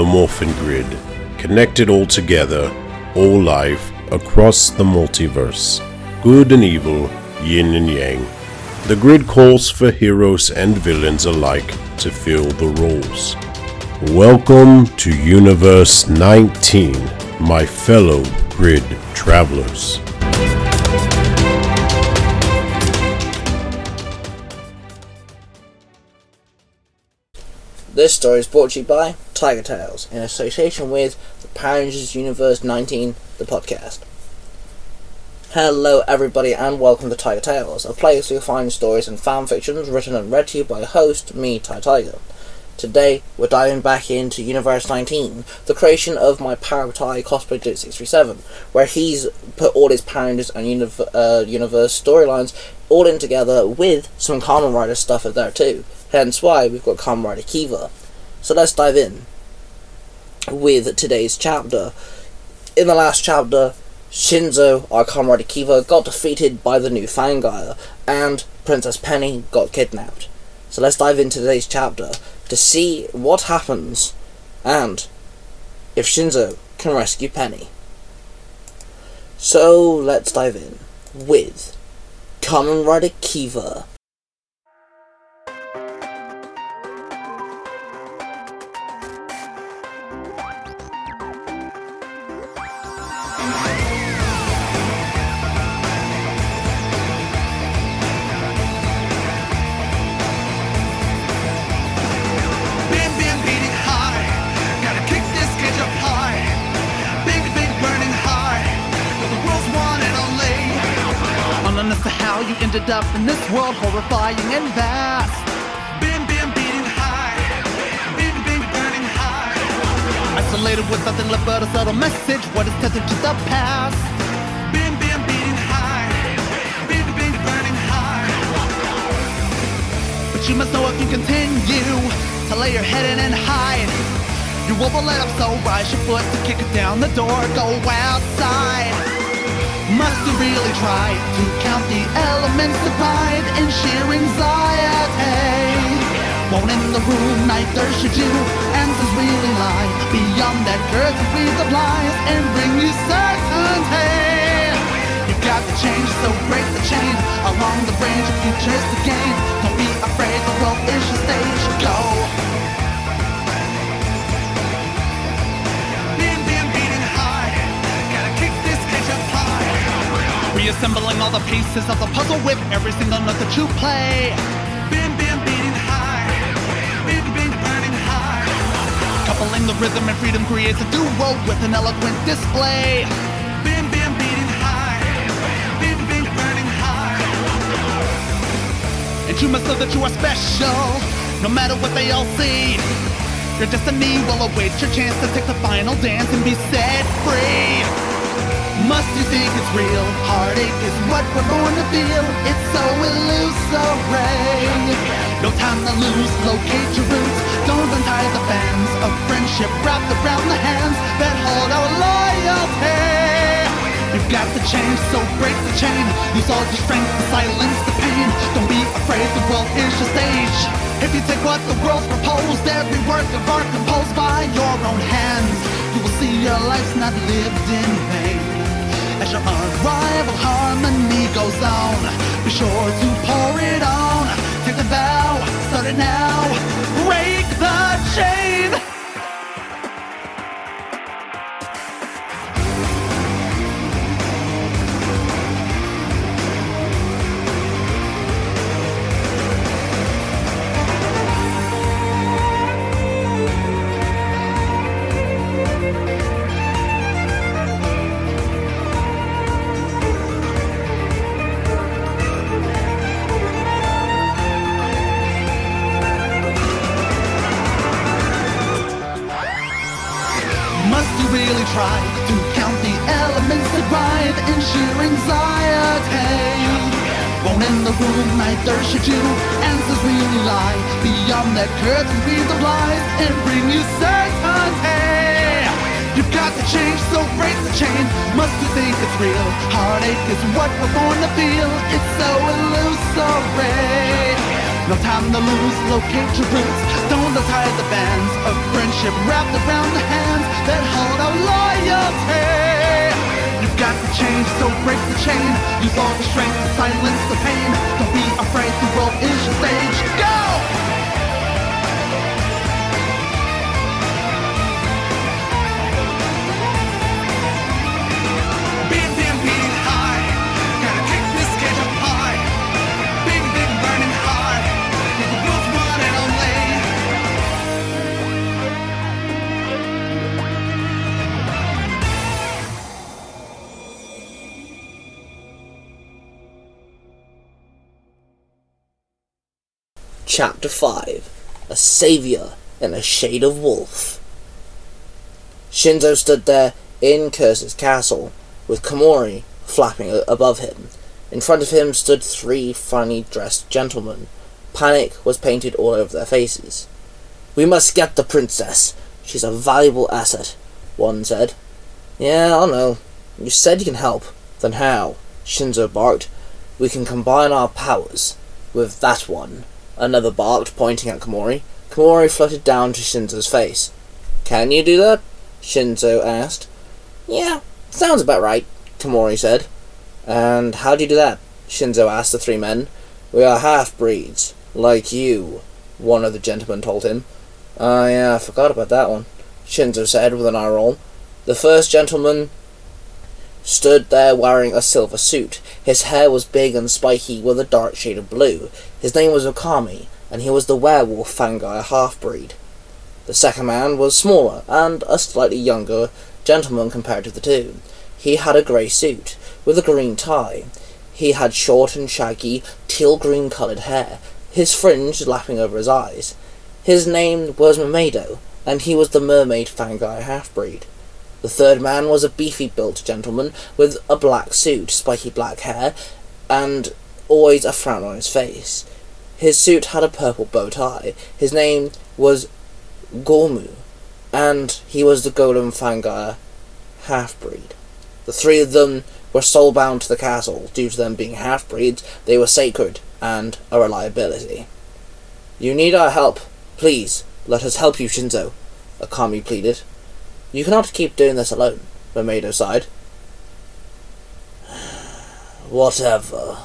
the Morphin Grid, connected all together, all life, across the multiverse. Good and evil, yin and yang. The grid calls for heroes and villains alike to fill the roles. Welcome to Universe 19, my fellow grid travelers. This story is brought to you by Tiger Tales in association with the Power Rangers Universe 19, the podcast. Hello, everybody, and welcome to Tiger Tales, a place where you'll find stories and fan fictions written and read to you by host, me, Ty Tiger. Today, we're diving back into Universe 19, the creation of my Power Tie cosplay Dude 637, where he's put all his Power Rangers and uh, Universe storylines all in together with some Kamen Rider stuff in there too. Hence why we've got Kamen Rider Kiva. So let's dive in with today's chapter. In the last chapter, Shinzo, our Kamen Rider Kiva, got defeated by the new Fangire, and Princess Penny got kidnapped. So let's dive into today's chapter to see what happens and if Shinzo can rescue Penny. So let's dive in with Kamen Rider Kiva. You ended up in this world, horrifying and vast. Bam, bam, beating high. Big, big, burning high. Isolated with nothing left but a subtle message. What is tethered to the past? Bam, bam, beating high. Big, big, burning high. But you must know if you continue to lay your head in and hide. You won't let up, so rise your foot to kick it down the door. Go outside. Must you really try to count the elements pride in sheer anxiety? Won't in the room, neither should you. Answers really lie beyond that curtain with the lies and bring you certainty. You got to change, so break the chain along the range of futures to gain. Don't be afraid, the world is your stage. Go. Reassembling all the pieces of the puzzle with every single note that you play. Bam, bam, beating high. Big, big, burning high. Coupling the rhythm and freedom creates a duo with an eloquent display. Bam, bam, beating high. Big, big, burning high. And you must know that you are special, no matter what they all see. Your destiny will await your chance to take the final dance and be set free. Must you think it's real? Heartache is what we're born to feel. It's so illusory. No time to lose, locate your roots. Don't untie the bands of friendship wrapped around the hands that hold our loyalty. You've got to change, so break the chain. Use all your strength to silence the pain. Don't be afraid, the world is your stage. If you take what the world's proposed, every work of art composed by your own hands, you will see your life's not lived in vain. As your unrivaled harmony goes on, be sure to pour it on. Take the vow, start it now. Break the chain. In room, neither should you. Answers really lie beyond that curtain with the lies and bring you certainty. You've got to change, so break the chain. Must you think it's real? Heartache is what we're born to feel. It's so illusory. No time to lose, locate your roots. Don't untie the bands of friendship wrapped around the hands that hold our loyalty. Got to change, so break the chain. Use all the strength to silence the pain. Don't be afraid, the world is your stage. Go! Chapter 5 A Saviour in a Shade of Wolf. Shinzo stood there in Carcer's castle, with Komori flapping above him. In front of him stood three finely dressed gentlemen. Panic was painted all over their faces. We must get the princess. She's a valuable asset, one said. Yeah, I know. You said you can help. Then how? Shinzo barked. We can combine our powers with that one. Another barked, pointing at Komori. Komori fluttered down to Shinzo's face. Can you do that? Shinzo asked. Yeah, sounds about right, Komori said. And how do you do that? Shinzo asked the three men. We are half breeds, like you, one of the gentlemen told him. Ah, yeah, I forgot about that one, Shinzo said with an eye roll. The first gentleman stood there wearing a silver suit. His hair was big and spiky with a dark shade of blue. His name was Okami, and he was the werewolf Fangai half-breed. The second man was smaller and a slightly younger gentleman compared to the two. He had a grey suit with a green tie. He had short and shaggy teal green coloured hair, his fringe lapping over his eyes. His name was Mamedo, and he was the mermaid Fangai half-breed. The third man was a beefy built gentleman with a black suit, spiky black hair, and always a frown on his face. His suit had a purple bow tie. His name was Gormu, and he was the Golem Fangire half breed. The three of them were soul bound to the castle. Due to them being half breeds, they were sacred and a reliability. You need our help. Please, let us help you, Shinzo, Okami pleaded. You cannot keep doing this alone, Mamedo sighed. Whatever.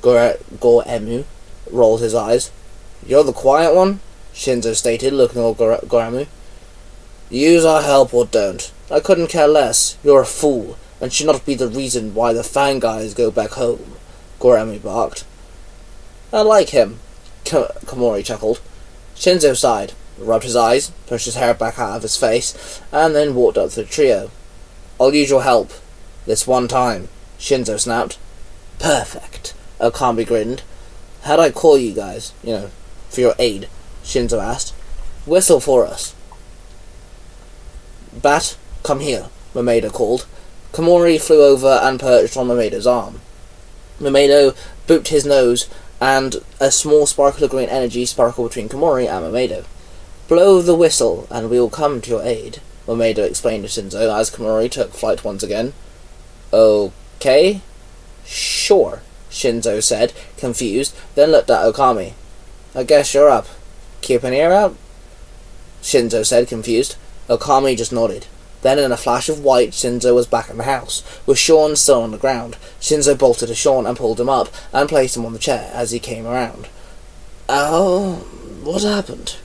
Gore, Gore Emu rolled his eyes. You're the quiet one? Shinzo stated, looking at Gore- Goremu. Use our help or don't. I couldn't care less. You're a fool, and should not be the reason why the Fang guys go back home. Goremu barked. I like him, Komori chuckled. Shinzo sighed, rubbed his eyes, pushed his hair back out of his face, and then walked up to the trio. I'll use your help. This one time, Shinzo snapped. Perfect, Okami grinned. How'd I call you guys, you know, for your aid? Shinzo asked. Whistle for us. Bat, come here, Mamedo called. Komori flew over and perched on Mamedo's arm. Mamedo booped his nose, and a small sparkle of green energy sparkled between Komori and Mamedo. Blow the whistle, and we will come to your aid, Mamedo explained to Shinzo as Komori took flight once again. Okay? Sure, Shinzo said, confused, then looked at Okami. I guess you're up. Keep an ear out? Shinzo said, confused. Okami just nodded. Then, in a flash of white, Shinzo was back in the house, with Sean still on the ground. Shinzo bolted to Sean and pulled him up, and placed him on the chair as he came around. Oh, what happened?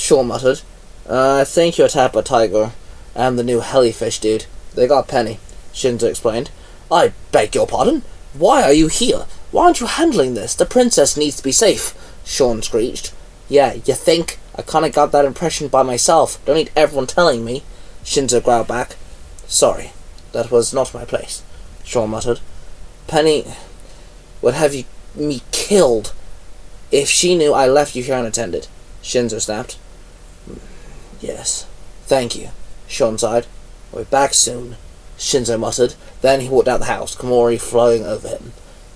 Sean muttered. Uh, I think you're by Tiger, and the new Jellyfish dude. They got Penny, Shinzo explained. I beg your pardon? Why are you here? Why aren't you handling this? The princess needs to be safe, Sean screeched. Yeah, you think? I kinda got that impression by myself. Don't need everyone telling me. Shinzo growled back. Sorry, that was not my place, Sean muttered. Penny would have you me killed if she knew I left you here unattended, Shinzo snapped. Yes, thank you, Sean sighed. We're back soon, Shinzo muttered. Then he walked out the house, Komori flowing over him.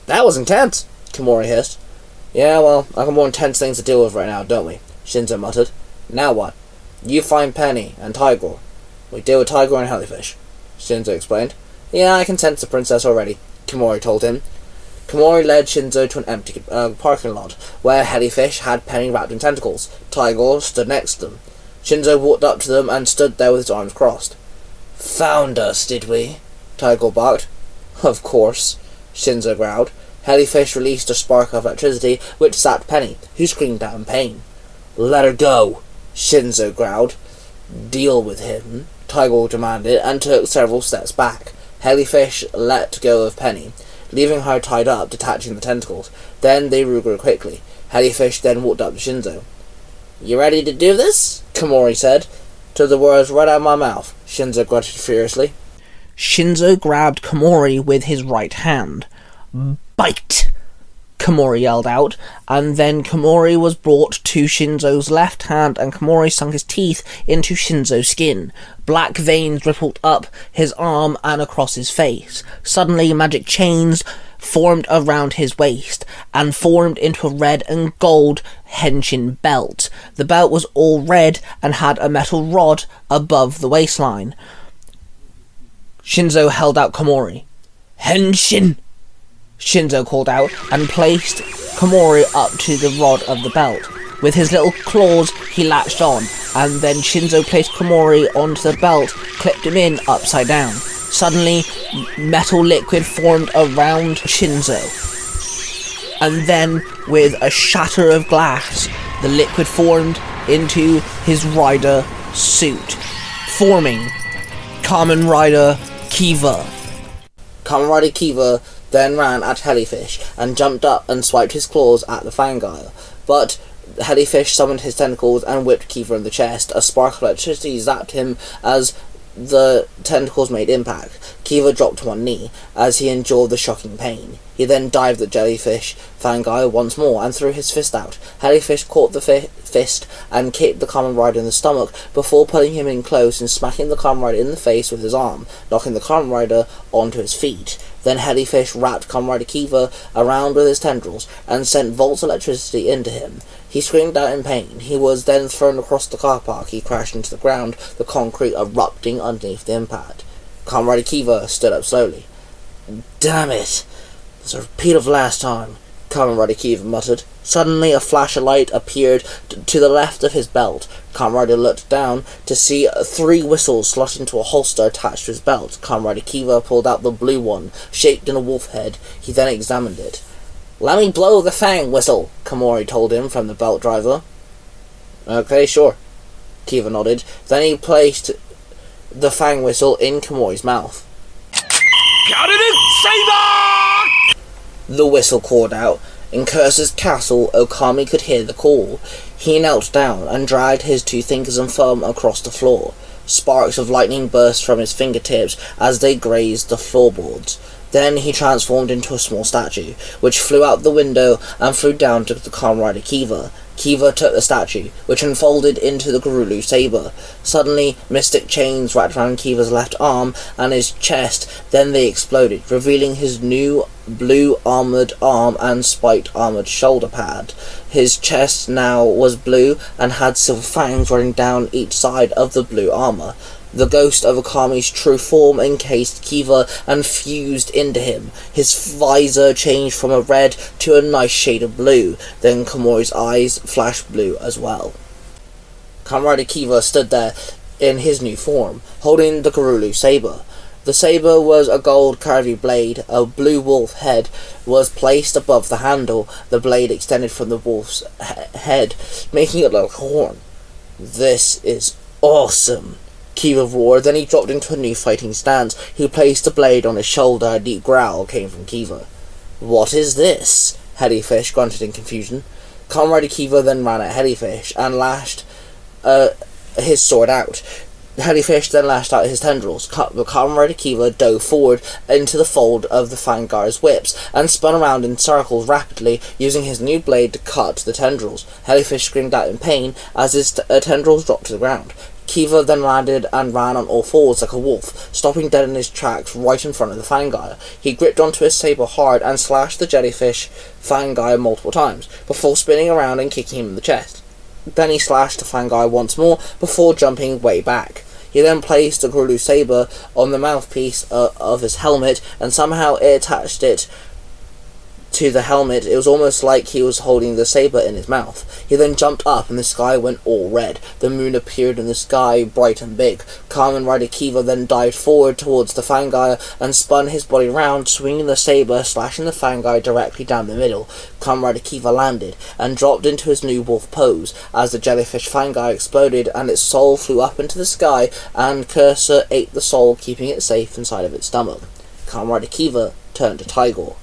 That was intense, Komori hissed. Yeah, well, I've got more intense things to deal with right now, don't we? Shinzo muttered. Now what? You find Penny and Tiger. We deal with Tiger and Jellyfish, Shinzo explained. Yeah, I can sense the princess already, Komori told him. Komori led Shinzo to an empty uh, parking lot where Jellyfish had Penny wrapped in tentacles. Tiger stood next to them. Shinzo walked up to them and stood there with his arms crossed. Found us, did we? Tiger barked. Of course, Shinzo growled. Jellyfish released a spark of electricity which zapped Penny, who screamed out in pain. Let her go, Shinzo growled. Deal with him, Tiger demanded and took several steps back. Jellyfish let go of Penny, leaving her tied up, detaching the tentacles. Then they regrouped quickly. Jellyfish then walked up to Shinzo. You ready to do this? Komori said. Took the words right out of my mouth, Shinzo grunted furiously. Shinzo grabbed Komori with his right hand. Bite! Komori yelled out, and then Komori was brought to Shinzo's left hand, and Komori sunk his teeth into Shinzo's skin. Black veins rippled up his arm and across his face. Suddenly, magic chains formed around his waist and formed into a red and gold henshin belt. The belt was all red and had a metal rod above the waistline. Shinzo held out Komori. Henshin! Shinzo called out and placed Komori up to the rod of the belt. With his little claws, he latched on, and then Shinzo placed Komori onto the belt, clipped him in upside down. Suddenly, metal liquid formed around Shinzo. And then, with a shatter of glass, the liquid formed into his rider suit, forming Kamen Rider Kiva. Kamen Rider Kiva then ran at Jellyfish and jumped up and swiped his claws at the Fangire. But Jellyfish summoned his tentacles and whipped Kiva in the chest. A spark of electricity zapped him as the tentacles made impact. Kiva dropped to one knee as he endured the shocking pain. He then dived at Jellyfish Fangire once more and threw his fist out. Jellyfish caught the fi- fist and kicked the Kamen Rider in the stomach before pulling him in close and smacking the Kamen Rider in the face with his arm, knocking the Kamen Rider onto his feet. Then Jellyfish wrapped Kamen Rider Kiva around with his tendrils and sent volts of electricity into him. He screamed out in pain. He was then thrown across the car park. He crashed into the ground, the concrete erupting underneath the impact. Kamen Rider Kiva stood up slowly. Damn it! It's a repeat of last time, Kamen Rider Kiva muttered. Suddenly, a flash of light appeared t- to the left of his belt. Kamen Rider looked down to see three whistles slot into a holster attached to his belt. Kamen Rider Kiva pulled out the blue one, shaped in a wolf head. He then examined it. Let me blow the fang whistle, Komori told him from the belt driver. Okay, sure. Kiva nodded. Then he placed the fang whistle in Komori's mouth. The whistle called out. In Carcer's castle, Okami could hear the call. He knelt down and dragged his two fingers and thumb across the floor. Sparks of lightning burst from his fingertips as they grazed the floorboards. Then he transformed into a small statue, which flew out the window and flew down to the Kamen Rider Kiva. Took the statue, which unfolded into the Gurulu saber. Suddenly, mystic chains wrapped around Kiva's left arm and his chest, then they exploded, revealing his new blue armored arm and spiked armored shoulder pad. His chest now was blue and had silver fangs running down each side of the blue armor. The ghost of Okami's true form encased Kiva and fused into him. His visor changed from a red to a nice shade of blue. Then Komori's eyes flashed blue as well. Rider Kiva stood there in his new form, holding the Gurulu saber. The saber was a gold curvy blade. A blue wolf head was placed above the handle. The blade extended from the wolf's he- head, making it like a horn. This is awesome. Kiva roared, then he dropped into a new fighting stance. He placed the blade on his shoulder. A deep growl came from Kiva. What is this? Jellyfish grunted in confusion. Kamen Rider Kiva then ran at Jellyfish and lashed uh, his sword out. Jellyfish then lashed out his tendrils. Ka- The Kamen Kiva dove forward into the fold of the Fangire's whips and spun around in circles rapidly, using his new blade to cut the tendrils. Jellyfish screamed out in pain as his t- uh, tendrils dropped to the ground. Kiva then landed and ran on all fours like a wolf, stopping dead in his tracks right in front of the Fangire. He gripped onto his saber hard and slashed the jellyfish Fangire multiple times, before spinning around and kicking him in the chest. Then he slashed the Fangire once more before jumping way back. He then placed the Gurulu saber on the mouthpiece uh, of his helmet and somehow it attached it to the helmet, it was almost like he was holding the saber in his mouth. He then jumped up, and the sky went all red. The moon appeared in the sky, bright and big. Kamen Rider Kiva then dived forward towards the Fangai and spun his body round, swinging the saber, slashing the Fangai directly down the middle. Kamen Rider Kiva landed and dropped into his new wolf pose as the jellyfish Fangai exploded and its soul flew up into the sky, and Carcer ate the soul, keeping it safe inside of its stomach. Kamen Rider Kiva turned to Tigor.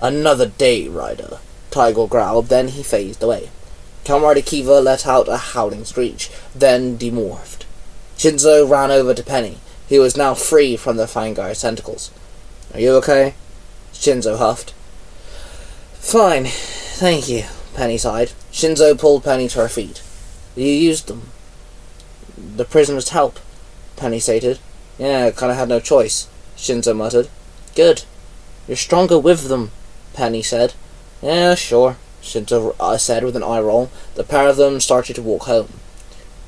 Another day, Rider. Tigor growled, then he phased away. Kamen Rider Kiva let out a howling screech, then demorphed. Shinzo ran over to Penny. He was now free from the Fangai's tentacles. Are you okay? Shinzo huffed. Fine, thank you, Penny sighed. Shinzo pulled Penny to her feet. You used them. The prisoners help, Penny stated. Yeah, kinda had no choice, Shinzo muttered. Good. You're stronger with them, Penny said. Yeah, sure, Shinzo uh, said with an eye roll. The pair of them started to walk home.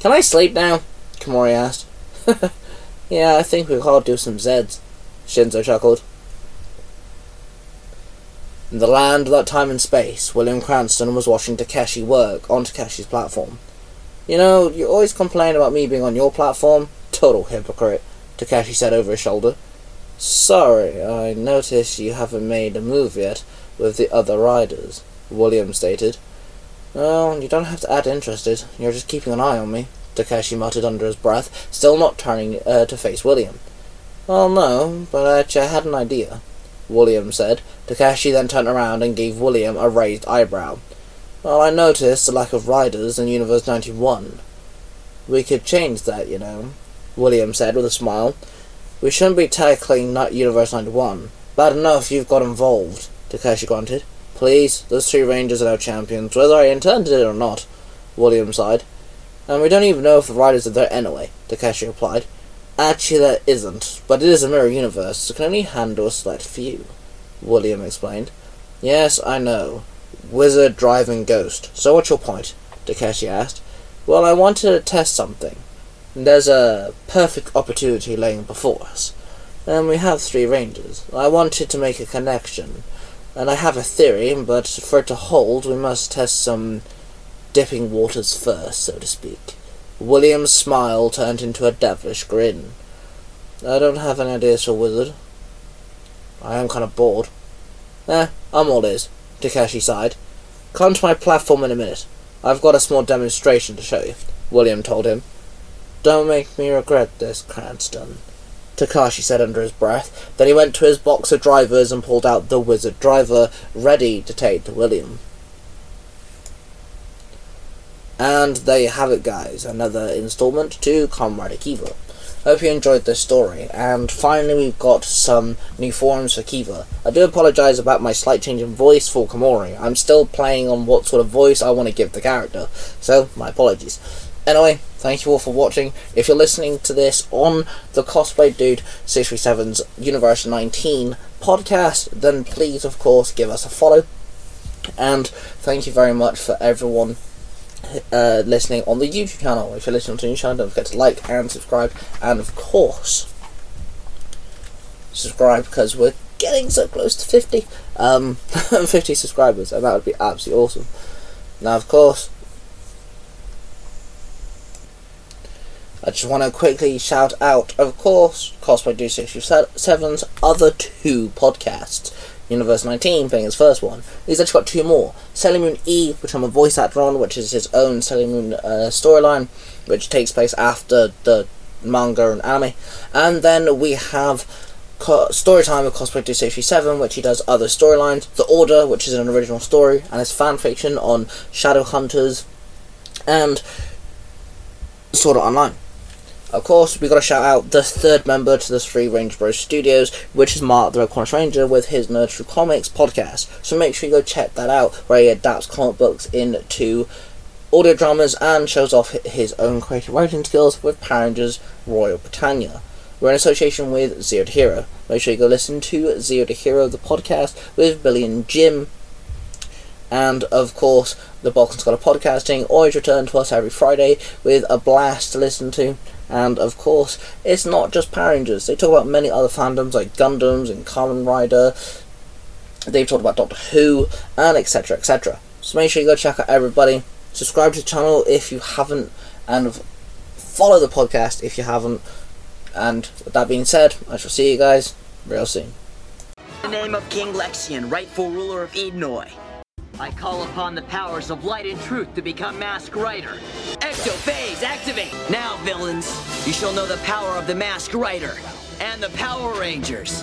Can I sleep now? Komori asked. yeah, I think we all do some Zeds, Shinzo chuckled. In the land without time and space, William Cranston was watching Takeshi work on Takeshi's platform. You know, you always complain about me being on your platform. Total hypocrite, Takeshi said over his shoulder. Sorry, I notice you haven't made a move yet with the other riders, William stated. Well, you don't have to act interested. You're just keeping an eye on me, Takeshi muttered under his breath, still not turning uh, to face William. Well, no, but I actually had an idea, William said. Takeshi then turned around and gave William a raised eyebrow. Well, I noticed the lack of riders in Universe 91. We could change that, you know, William said with a smile. We shouldn't be tackling not Universe 91. Bad enough you've got involved, Takeshi grunted. Please, those three Rangers are our champions, whether I intended it or not, William sighed. And we don't even know if the riders are there anyway, Takeshi replied. Actually, there isn't, but it is a mirror universe, so it can only handle a select few, William explained. Yes, I know. Wizard driving ghost. So what's your point? Takeshi asked. Well, I wanted to test something. There's a perfect opportunity laying before us. And we have three rangers. I wanted to make a connection. And I have a theory, but for it to hold, we must test some dipping waters first, so to speak. William's smile turned into a devilish grin. I don't have any ideas for Wizard. I am kind of bored. Eh, I'm all ears, Takeshi sighed. Come to my platform in a minute. I've got a small demonstration to show you, William told him. Don't make me regret this, Cranston, Takeshi said under his breath. Then he went to his box of drivers and pulled out the wizard driver, ready to take to William. And there you have it, guys. Another installment to Kamen Rider Kiva. Hope you enjoyed this story. And finally, we've got some new forms for Kiva. I do apologise about my slight change in voice for Komori. I'm still playing on what sort of voice I want to give the character. So, my apologies. Anyway, thank you all for watching. If you're listening to this on the Cosplay Dude 637's Universe 19 podcast, then please, of course, give us a follow. And thank you very much for everyone uh, listening on the YouTube channel. If you're listening to the channel, don't forget to like and subscribe, and of course, subscribe because we're getting so close to 50, um, 50 subscribers, and that would be absolutely awesome. Now, of course, I just want to quickly shout out, of course, Cosplay Dude 67's other two podcasts. Universe 19 being his first one. He's actually got two more. Sailor Moon E, which I'm a voice actor on, which is his own Sailor Moon uh, storyline, which takes place after the manga and anime. And then we have co- Storytime with Cosplay 267, which he does other storylines. The Order, which is an original story, and his fan fiction on Shadow Hunters and Sword Art Online. Of course, we got to shout out the third member to the Three Range Bros Studios, which is Mark the Red Corner Ranger with his Nerd True Comics podcast. So make sure you go check that out, where he adapts comic books into audio dramas and shows off his own creative writing skills with Power Rangers Royal Britannia. We're in association with Zero to Hero. Make sure you go listen to Zero to Hero, the podcast with Billy and Jim. And of course, the Balkan Scholar Podcasting always return to us every Friday with a blast to listen to. And of course, it's not just Power Rangers. They talk about many other fandoms like Gundams and Kamen Rider, They've talked about Doctor Who and etc. etc. So make sure you go check out everybody. Subscribe to the channel if you haven't, and follow the podcast if you haven't. And with that being said, I shall see you guys real soon. The name of King Lexian, rightful ruler of Edenoi, I call upon the powers of light and truth to become Mask Rider. Ectophase, activate! Now, villains, you shall know the power of the Mask Rider and the Power Rangers.